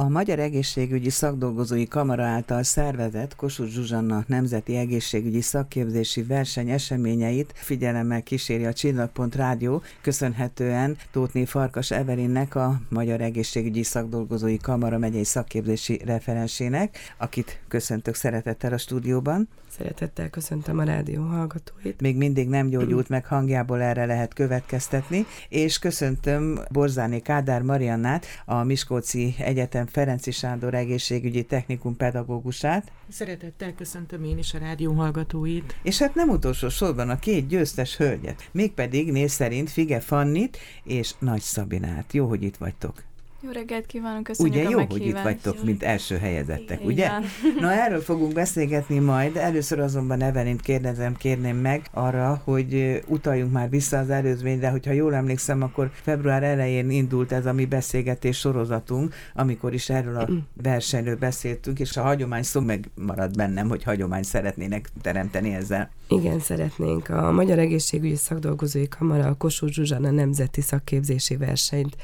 A Magyar Egészségügyi Szakdolgozói Kamara által szervezett Kossuth Zsuzsanna Nemzeti Egészségügyi Szakképzési Verseny eseményeit figyelemmel kíséri a Csillagpont Rádió, köszönhetően Tótné Farkas Evelinnek, a Magyar Egészségügyi Szakdolgozói Kamara megyei szakképzési referensének, akit köszöntök szeretettel a stúdióban. Szeretettel köszöntöm a rádió hallgatóit. Még mindig nem gyógyult meg hangjából, erre lehet következtetni, és köszöntöm Borzáné Kádár Mariannát, a Miskolci Egyetem Ferenci Sándor egészségügyi technikum pedagógusát. Szeretettel köszöntöm én is a rádió hallgatóit. És hát nem utolsó sorban a két győztes hölgyet, mégpedig név szerint Fige Fannit és Nagy Szabinát. Jó, hogy itt vagytok. Jó reggelt kívánunk, köszönjük Ugye a jó, meghívást. hogy itt vagytok, mint első helyezettek, Igen, ugye? igen. Na erről fogunk beszélgetni majd, először azonban Evelint kérdezem, kérném meg arra, hogy utaljunk már vissza az előzményre, hogyha jól emlékszem, akkor február elején indult ez a mi beszélgetés sorozatunk, amikor is erről a versenyről beszéltünk, és a hagyomány szó megmaradt bennem, hogy hagyomány szeretnének teremteni ezzel. Igen, szeretnénk. A Magyar Egészségügyi Szakdolgozói Kamara a Kossuth Zsuzsana Nemzeti Szakképzési Versenyt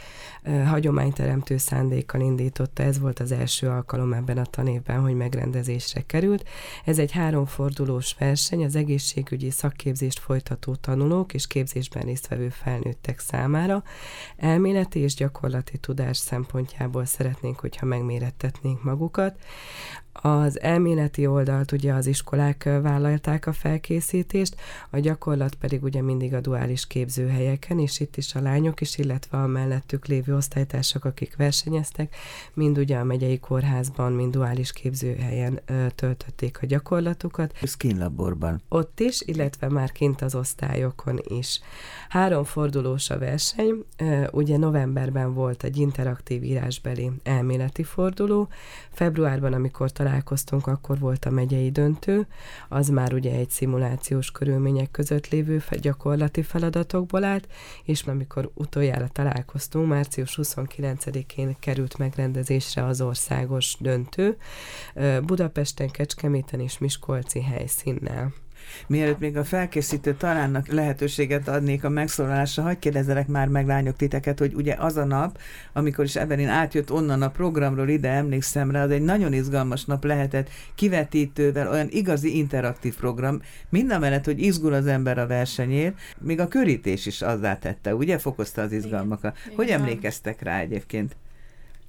eh, hagyományteremtő szándékkal indította. Ez volt az első alkalom ebben a tanévben, hogy megrendezésre került. Ez egy háromfordulós verseny az egészségügyi szakképzést folytató tanulók és képzésben résztvevő felnőttek számára. Elméleti és gyakorlati tudás szempontjából szeretnénk, hogyha megmérettetnénk magukat. Az elméleti oldalt ugye az iskolák vállalták a felkészítést, a gyakorlat pedig ugye mindig a duális képzőhelyeken, és itt is a lányok is, illetve a mellettük lévő osztálytársak, akik versenyeztek, mind ugye a megyei kórházban, mind duális képzőhelyen ö, töltötték a gyakorlatukat, Skin laborban. ott is, illetve már kint az osztályokon is. Három fordulós a verseny, ö, ugye novemberben volt egy interaktív írásbeli elméleti forduló, februárban, amikor találkoztunk, akkor volt a megyei döntő, az már ugye egy szimulációs körülmények között lévő gyakorlati feladatokból állt, és amikor utoljára találkoztunk, március 29-én került megrendezésre az országos döntő, Budapesten, Kecskeméten és Miskolci helyszínnel. Mielőtt még a felkészítő talánnak lehetőséget adnék a megszólalásra, hagyd kérdezzelek már meg lányok titeket, hogy ugye az a nap, amikor is Evelyn átjött onnan a programról ide, emlékszem rá, az egy nagyon izgalmas nap lehetett, kivetítővel, olyan igazi interaktív program, mindamellett, hogy izgul az ember a versenyért, még a körítés is azzá tette, ugye? Fokozta az izgalmakat. Hogy emlékeztek rá egyébként?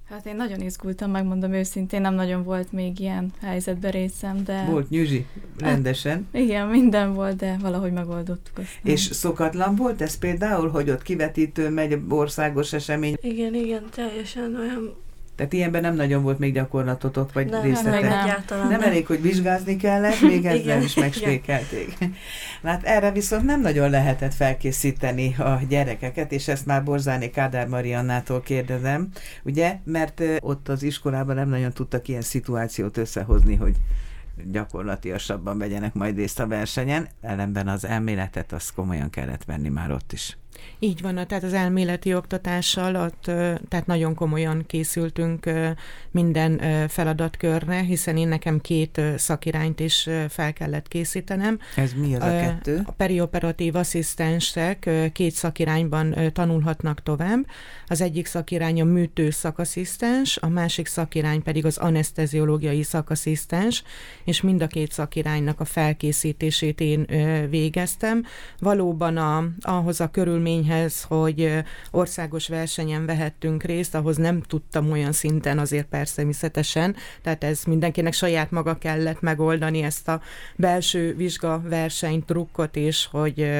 Hát én nagyon izgultam, megmondom őszintén, nem nagyon volt még ilyen helyzetben részem, de... Volt nyüzsi, rendesen. Igen, minden volt, de valahogy megoldottuk azt. És szokatlan volt ez például, hogy ott kivetítő megy országos esemény, Igen, igen, teljesen olyan tehát ilyenben nem nagyon volt még gyakorlatotok, vagy nem, részletek. nem, nem. Nem elég, hogy vizsgázni kellett, még ezzel is igen. megspékelték. Hát erre viszont nem nagyon lehetett felkészíteni a gyerekeket, és ezt már Borzáné Kádár Mariannától kérdezem, ugye, mert ott az iskolában nem nagyon tudtak ilyen szituációt összehozni, hogy gyakorlatiasabban vegyenek majd részt a versenyen, ellenben az elméletet azt komolyan kellett venni már ott is. Így van, tehát az elméleti oktatással ott, tehát nagyon komolyan készültünk minden feladatkörre, hiszen én nekem két szakirányt is fel kellett készítenem. Ez mi az a kettő? A perioperatív asszisztensek két szakirányban tanulhatnak tovább. Az egyik szakirány a műtő szakasszisztens, a másik szakirány pedig az aneszteziológiai szakasszisztens, és mind a két szakiránynak a felkészítését én végeztem. Valóban a, ahhoz a körülményhez, hogy országos versenyen vehettünk részt, ahhoz nem tudtam olyan szinten azért persze tehát ez mindenkinek saját maga kellett megoldani ezt a belső vizsgaversenyt, trukkot is, hogy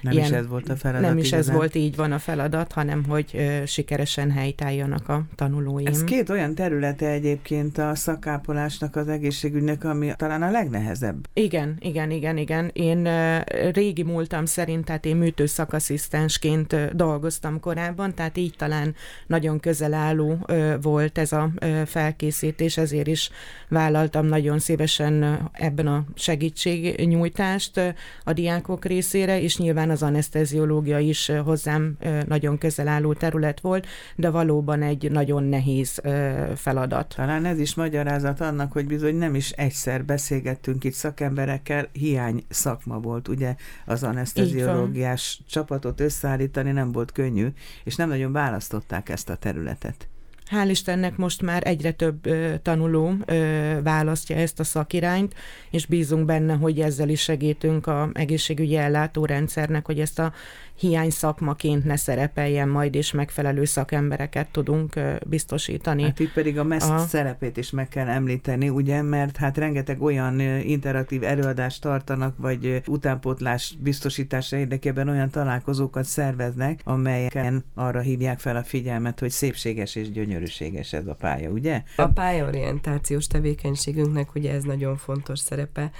Nem ilyen- is ez volt a feladat nem is ez igazán. volt így van a feladat, hanem hogy ö, sikeresen helytálljanak a tanulóim. Ez két olyan területe egyébként a szakápolásnak, az egészségügynek, ami talán a legnehezebb. Igen, igen, igen, igen. Én ö, régi múltam szerint, tehát én műtőszakasszisztensként ö, dolgoztam korábban, tehát így talán nagyon közel álló ö, volt ez a ö, felkészítés, ezért is vállaltam nagyon szívesen ö, ebben a segítségnyújtást ö, a diákok részére, és nyilván az aneszteziológia is hozzám nagyon közel álló terület volt, de valóban egy nagyon nehéz feladat. Talán ez is magyarázat annak, hogy bizony nem is egyszer beszélgettünk itt szakemberekkel, hiány szakma volt, ugye az aneszteziológiás csapatot összeállítani nem volt könnyű, és nem nagyon választották ezt a területet. Hál' Istennek most már egyre több ö, tanuló ö, választja ezt a szakirányt, és bízunk benne, hogy ezzel is segítünk a egészségügyi ellátórendszernek, hogy ezt a hiány szakmaként ne szerepeljen majd, és megfelelő szakembereket tudunk biztosítani. Hát itt pedig a MESZ A- szerepét is meg kell említeni, ugye, mert hát rengeteg olyan interaktív előadást tartanak, vagy utánpótlás biztosítása érdekében olyan találkozókat szerveznek, amelyeken arra hívják fel a figyelmet, hogy szépséges és gyönyörűséges ez a pálya, ugye? A pályaorientációs tevékenységünknek ugye ez nagyon fontos szerepe.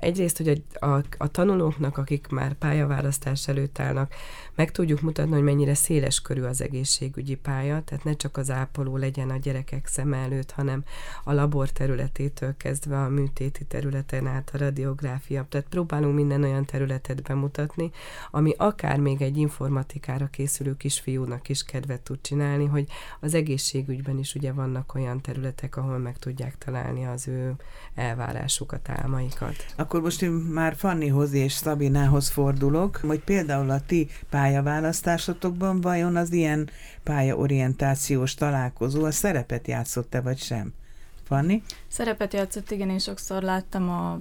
Egyrészt, hogy a, a, a tanulóknak, akik már pályaválasztás előtt állnak, meg tudjuk mutatni, hogy mennyire széles körű az egészségügyi pálya, tehát ne csak az ápoló legyen a gyerekek szem előtt, hanem a labor területétől kezdve a műtéti területen át a radiográfia. Tehát próbálunk minden olyan területet bemutatni, ami akár még egy informatikára készülő kisfiúnak is kedvet tud csinálni, hogy az egészségügyben is ugye vannak olyan területek, ahol meg tudják találni az ő elvárásukat, álmaikat. Akkor most én már Fannihoz és Szabinához fordulok, hogy például a ti pályaválasztásotokban vajon az ilyen pályaorientációs találkozó a szerepet játszott-e vagy sem? Fanni? Szerepet játszott, igen, én sokszor láttam a,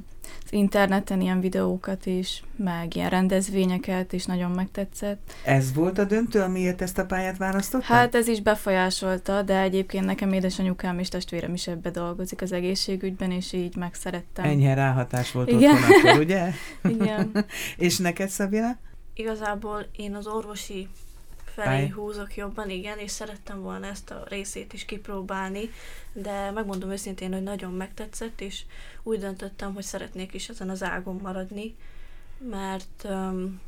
az interneten ilyen videókat is, meg ilyen rendezvényeket, és nagyon megtetszett. Ez volt a döntő, amiért ezt a pályát választottad? Hát ez is befolyásolta, de egyébként nekem édesanyukám és testvérem is ebbe dolgozik az egészségügyben, és így megszerettem. Enyhe ráhatás volt Igen. otthon akkor, ugye? Igen. és neked, Szabina? Igazából én az orvosi felé húzok jobban, igen, és szerettem volna ezt a részét is kipróbálni, de megmondom őszintén, hogy nagyon megtetszett, és úgy döntöttem, hogy szeretnék is ezen az ágon maradni, mert um,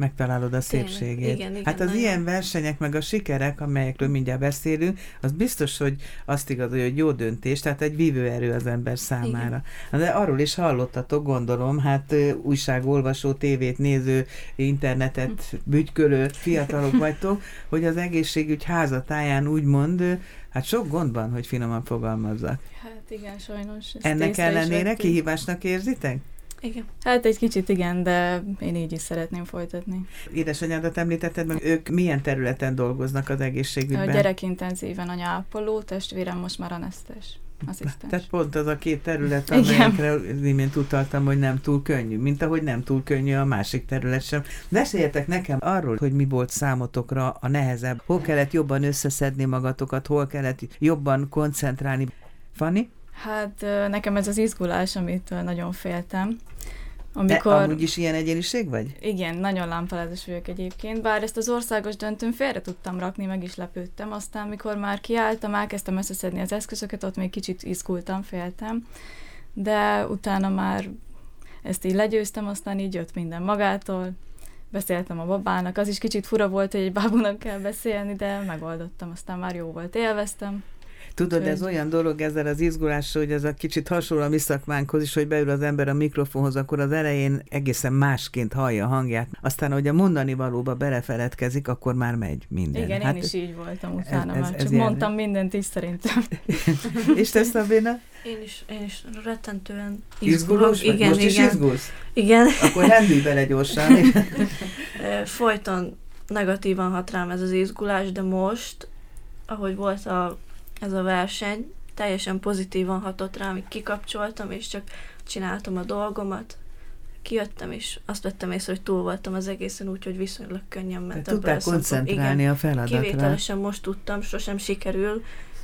Megtalálod a Tényleg, szépségét. igen, igen, hát az nagyon. ilyen versenyek, meg a sikerek, amelyekről mindjárt beszélünk, az biztos, hogy azt igazolja, hogy jó döntés, tehát egy vívőerő az ember számára. De arról is hallottatok, gondolom, hát újságolvasó, tévét néző, internetet bütykölő fiatalok vagytok, hogy az egészségügy házatáján úgymond, hát sok gond van, hogy finoman fogalmazzak. Hát igen, sajnos. Ennek ellenére kihívásnak érzitek? Igen. Hát egy kicsit igen, de én így is szeretném folytatni. Édesanyádat említetted, meg ők milyen területen dolgoznak az A egészségügyben? gyerekintenzíven anyápoló, testvérem most már anesztes, asszisztens. Tehát pont az a két terület, amelyekre imént utaltam, hogy nem túl könnyű, mint ahogy nem túl könnyű a másik terület sem. Beszéljetek nekem arról, hogy mi volt számotokra a nehezebb, hol kellett jobban összeszedni magatokat, hol kellett jobban koncentrálni. Fanni? Hát nekem ez az izgulás, amitől nagyon féltem. Amikor... Amikor... amúgy is ilyen egyéniség vagy? Igen, nagyon lámpalázas vagyok egyébként, bár ezt az országos döntőn félre tudtam rakni, meg is lepődtem, aztán mikor már kiálltam, elkezdtem összeszedni az eszközöket, ott még kicsit izgultam, féltem, de utána már ezt így legyőztem, aztán így jött minden magától, beszéltem a babának, az is kicsit fura volt, hogy egy bábúnak kell beszélni, de megoldottam, aztán már jó volt, élveztem. Tudod, ez olyan dolog ezzel az izgulással, hogy ez a kicsit hasonló a mi szakmánkhoz is, hogy beül az ember a mikrofonhoz, akkor az elején egészen másként hallja a hangját. Aztán, hogy a mondani valóba belefeledkezik, akkor már megy minden. Igen, én is így voltam utána ez- már, ez csak ilyen- mondtam mindent is szerintem. És te, Szabina? Én is, én is rettentően Izgulós vagy? Igen, Most is igen. izgulsz? Igen. Akkor lendülj bele gyorsan. Folyton negatívan hat rám ez az izgulás, de most, ahogy volt a, ez a verseny, teljesen pozitívan hatott rám, hogy kikapcsoltam, és csak csináltam a dolgomat. Kijöttem, és azt vettem észre, hogy túl voltam az egészen, úgyhogy viszonylag könnyen ment Tudtál a koncentrálni a feladatra. Kivételesen most tudtam, sosem sikerül,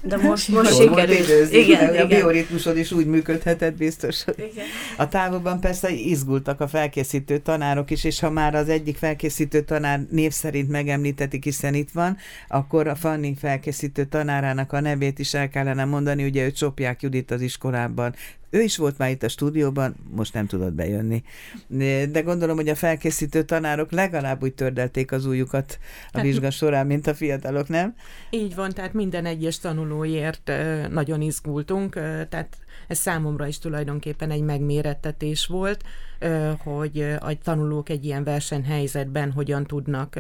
de most, most Jól sikerült. időzni, Igen, a igen. bioritmusod is úgy működhetett biztos. igen. A távolban persze izgultak a felkészítő tanárok is, és ha már az egyik felkészítő tanár név szerint megemlítetik, hiszen itt van, akkor a Fanni felkészítő tanárának a nevét is el kellene mondani, ugye őt Csopják Judit az iskolában. Ő is volt már itt a stúdióban, most nem tudott bejönni. De gondolom, hogy a felkészítő tanárok legalább úgy tördelték az újukat a vizsga során, mint a fiatalok, nem? Így van, tehát minden egyes tanulóért nagyon izgultunk, tehát ez számomra is tulajdonképpen egy megmérettetés volt, hogy a tanulók egy ilyen versenyhelyzetben hogyan tudnak,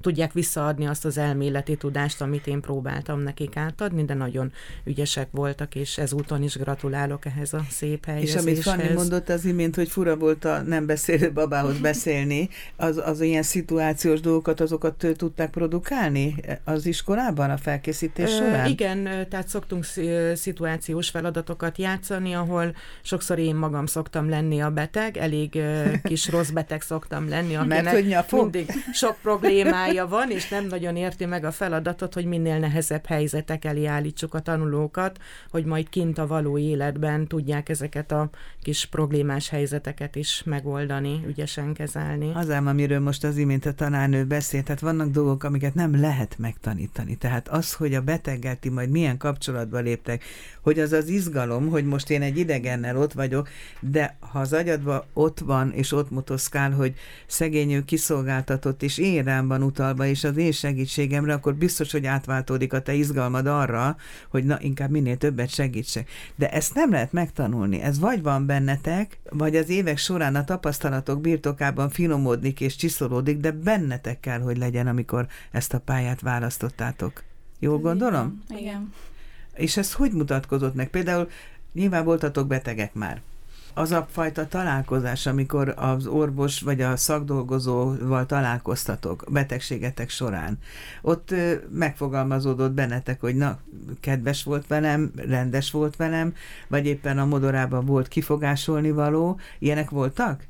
tudják visszaadni azt az elméleti tudást, amit én próbáltam nekik átadni, de nagyon ügyesek voltak, és ezúton is gratulálok ehhez a szép helyezéshez. És amit Fanni mondott az imént, hogy fura volt a nem beszélő babához beszélni, az, az ilyen szituációs dolgokat, azokat tudták produkálni az iskolában a felkészítés során? Igen, tehát szoktunk szituációs feladatokat játszani, ahol sokszor én magam szoktam lenni a beteg, elég kis rossz beteg szoktam lenni, akinek Mert, hogy mindig sok problémája van, és nem nagyon érti meg a feladatot, hogy minél nehezebb helyzetek elé állítsuk a tanulókat, hogy majd kint a való életben tudják ezeket a kis problémás helyzeteket is megoldani, ügyesen kezelni. Az ám, amiről most az imént a tanárnő beszélt, tehát vannak dolgok, amiket nem lehet megtanítani. Tehát az, hogy a beteggel ti majd milyen kapcsolatba léptek, hogy az az izgalom, hogy most én egy idegennel ott vagyok, de ha az agyadban ott van, és ott motoszkál, hogy szegényű kiszolgáltatott, és én rám van utalva, és az én segítségemre, akkor biztos, hogy átváltódik a te izgalmad arra, hogy na, inkább minél többet segítsek. De ezt nem lehet megtanulni. Ez vagy van bennetek, vagy az évek során a tapasztalatok birtokában finomódik és csiszolódik, de bennetek kell, hogy legyen, amikor ezt a pályát választottátok. Jól gondolom? Igen. Igen. És ez hogy mutatkozott meg? Például nyilván voltatok betegek már az a fajta találkozás, amikor az orvos vagy a szakdolgozóval találkoztatok betegségetek során, ott megfogalmazódott bennetek, hogy na, kedves volt velem, rendes volt velem, vagy éppen a modorában volt kifogásolni való, ilyenek voltak?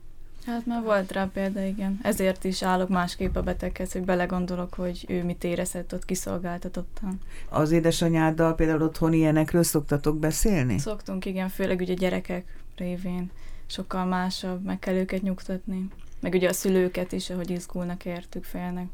Hát már volt rá példa, igen. Ezért is állok másképp a beteghez, hogy belegondolok, hogy ő mit érezett ott kiszolgáltatottan. Az édesanyáddal például otthon ilyenekről szoktatok beszélni? Szoktunk, igen, főleg ugye gyerekek révén sokkal másabb, meg kell őket nyugtatni. Meg ugye a szülőket is, ahogy izgulnak értük, félnek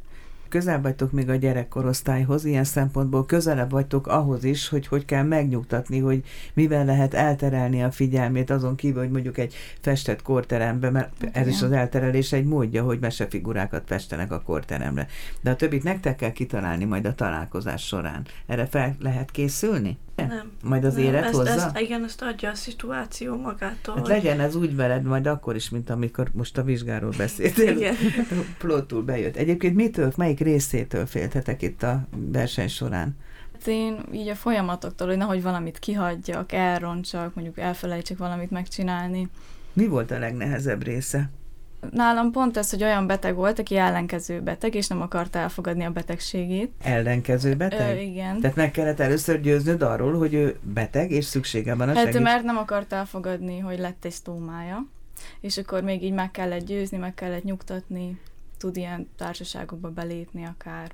közel vagytok még a gyerekkorosztályhoz, ilyen szempontból közelebb vagytok ahhoz is, hogy hogy kell megnyugtatni, hogy mivel lehet elterelni a figyelmét azon kívül, hogy mondjuk egy festett korterembe, mert hát ez is az elterelés egy módja, hogy mesefigurákat festenek a korteremre. De a többit nektek kell kitalálni majd a találkozás során. Erre fel lehet készülni? Nem. Majd az nem, élet ezt, hozza? Ezt, igen, ezt adja a szituáció magától. Hát hogy... legyen ez úgy veled majd akkor is, mint amikor most a vizsgáról beszéltél. igen. Plotul bejött. Egyébként mitől, melyik részétől féltetek itt a verseny során? Hát én így a folyamatoktól, hogy nehogy valamit kihagyjak, elrontsak, mondjuk elfelejtsek valamit megcsinálni. Mi volt a legnehezebb része? Nálam pont ez, hogy olyan beteg volt, aki ellenkező beteg, és nem akart elfogadni a betegségét. Ellenkező beteg? Ö, igen. Tehát meg kellett először győznöd arról, hogy ő beteg, és szüksége van a hát, segítség. mert nem akart elfogadni, hogy lett egy sztómája, és akkor még így meg kellett győzni, meg kellett nyugtatni, tud ilyen társaságokba belépni akár.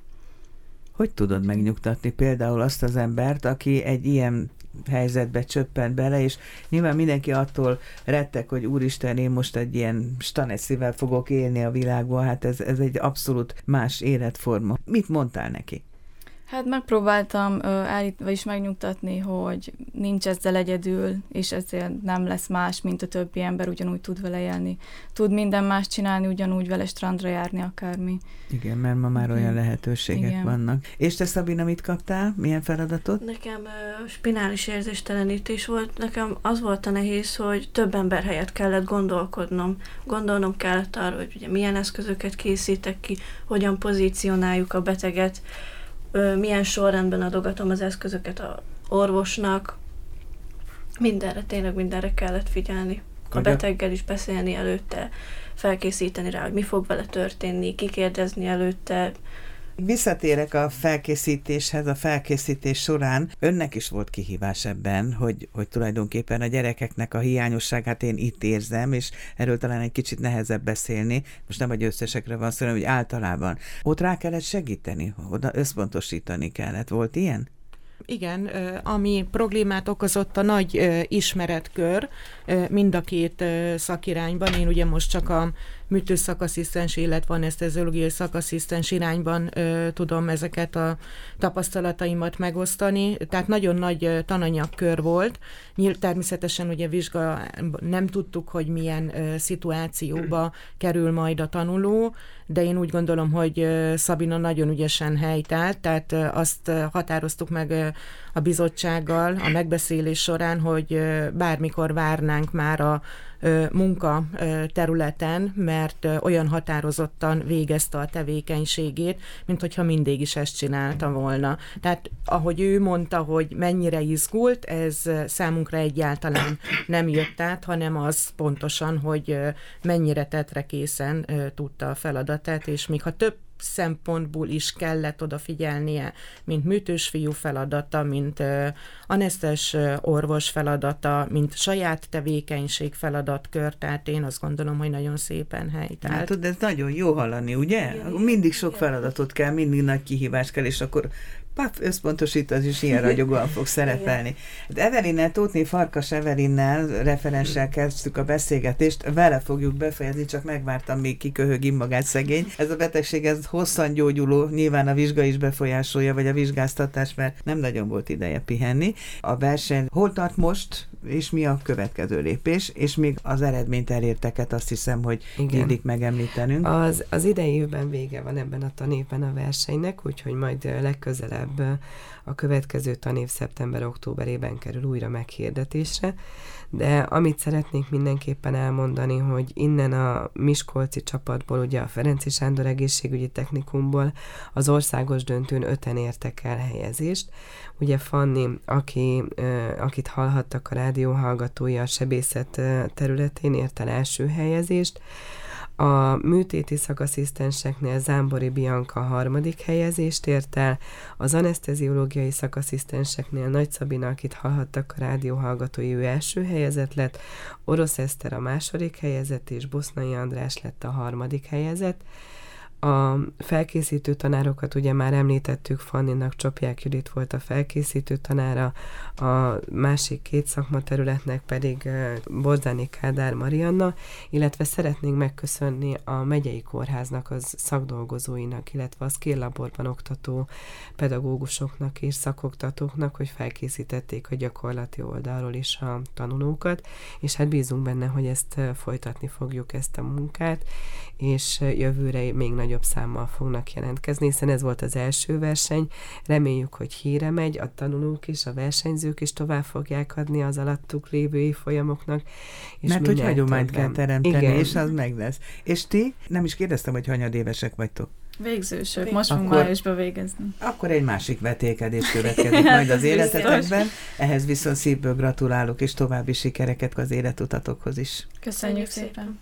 Hogy tudod megnyugtatni például azt az embert, aki egy ilyen helyzetbe csöppent bele, és nyilván mindenki attól rettek, hogy úristen, én most egy ilyen staneszivel fogok élni a világban, hát ez, ez egy abszolút más életforma. Mit mondtál neki? Hát megpróbáltam állít, vagyis megnyugtatni, hogy nincs ezzel egyedül, és ezért nem lesz más, mint a többi ember, ugyanúgy tud vele élni. Tud minden más csinálni, ugyanúgy vele strandra járni, akármi. Igen, mert ma már olyan lehetőségek Igen. vannak. És te Szabina, mit kaptál? Milyen feladatot? Nekem spinális érzéstelenítés volt. Nekem az volt a nehéz, hogy több ember helyett kellett gondolkodnom. Gondolnom kellett arra, hogy ugye milyen eszközöket készítek ki, hogyan pozícionáljuk a beteget, milyen sorrendben adogatom az eszközöket a orvosnak. Mindenre, tényleg mindenre kellett figyelni. A beteggel is beszélni előtte, felkészíteni rá, hogy mi fog vele történni, kikérdezni előtte, Visszatérek a felkészítéshez, a felkészítés során. Önnek is volt kihívás ebben, hogy, hogy tulajdonképpen a gyerekeknek a hiányosságát én itt érzem, és erről talán egy kicsit nehezebb beszélni. Most nem a győztesekre van szó, hanem hogy általában. Ott rá kellett segíteni, oda összpontosítani kellett. Volt ilyen? Igen, ami problémát okozott a nagy ismeretkör mind a két szakirányban. Én ugye most csak a műtőszakasszisztens, illetve anesteziológiai szakasszisztens irányban ö, tudom ezeket a tapasztalataimat megosztani. Tehát nagyon nagy tananyagkör volt. Természetesen ugye vizsga nem tudtuk, hogy milyen szituációba kerül majd a tanuló, de én úgy gondolom, hogy Szabina nagyon ügyesen helytált, tehát azt határoztuk meg a bizottsággal a megbeszélés során, hogy bármikor várnánk már a munka területen, mert olyan határozottan végezte a tevékenységét, mint hogyha mindig is ezt csinálta volna. Tehát ahogy ő mondta, hogy mennyire izgult, ez számunkra egyáltalán nem jött át, hanem az pontosan, hogy mennyire tetre készen tudta a feladatát, és még ha több szempontból is kellett odafigyelnie, mint műtős fiú feladata, mint uh, anesztes orvos feladata, mint saját tevékenység feladatkör, tehát én azt gondolom, hogy nagyon szépen helytált. Hát, de ez nagyon jó hallani, ugye? Mindig sok feladatot kell, mindig nagy kihívás kell, és akkor paf, összpontosítasz, és ilyen ragyogóan fog szerepelni. Hát Evelinnel, Tótné Farkas Evelinnel, referenssel kezdtük a beszélgetést, vele fogjuk befejezni, csak megvártam, még kiköhög magát szegény. Ez a betegség, ez hosszan gyógyuló, nyilván a vizsga is befolyásolja, vagy a vizsgáztatás, mert nem nagyon volt ideje pihenni. A verseny hol tart most, és mi a következő lépés, és még az eredményt elérteket azt hiszem, hogy illik megemlítenünk. Az, az idei évben vége van ebben a tanévben a versenynek, úgyhogy majd legközelebb a következő tanév szeptember-októberében kerül újra meghirdetésre, de amit szeretnék mindenképpen elmondani, hogy innen a Miskolci csapatból, ugye a Ferenci Sándor egészségügyi technikumból az országos döntőn öten értek el helyezést. Ugye Fanni, aki, akit hallhattak a rádió hallgatója a sebészet területén ért el első helyezést, a műtéti szakasszisztenseknél Zámbori Bianca harmadik helyezést ért el, az anesteziológiai szakasszisztenseknél Nagy Szabina, akit hallhattak a rádió hallgatói, ő első helyezett lett, Orosz Eszter a második helyezett, és Bosznai András lett a harmadik helyezett. A felkészítő tanárokat ugye már említettük, Fanninak Csopják Judit volt a felkészítő tanára, a másik két szakmaterületnek pedig Borzáni Kádár Marianna, illetve szeretnénk megköszönni a megyei kórháznak, az szakdolgozóinak, illetve a skill laborban oktató pedagógusoknak és szakoktatóknak, hogy felkészítették a gyakorlati oldalról is a tanulókat, és hát bízunk benne, hogy ezt folytatni fogjuk ezt a munkát, és jövőre még nagyobb számmal fognak jelentkezni, hiszen ez volt az első verseny. Reméljük, hogy híre megy, a tanulók is, a versenyzők is tovább fogják adni az alattuk lévő folyamoknak. És Mert hogy hagyományt kell teremteni, Igen. és az meg lesz. És ti, nem is kérdeztem, hogy hanyadévesek vagytok. Végzősök, most fogunk májusba végezni. Akkor egy másik vetélkedés következik majd az életetekben. Ehhez viszont szívből gratulálok, és további sikereket az életutatokhoz is. Köszönjük, Köszönjük szépen!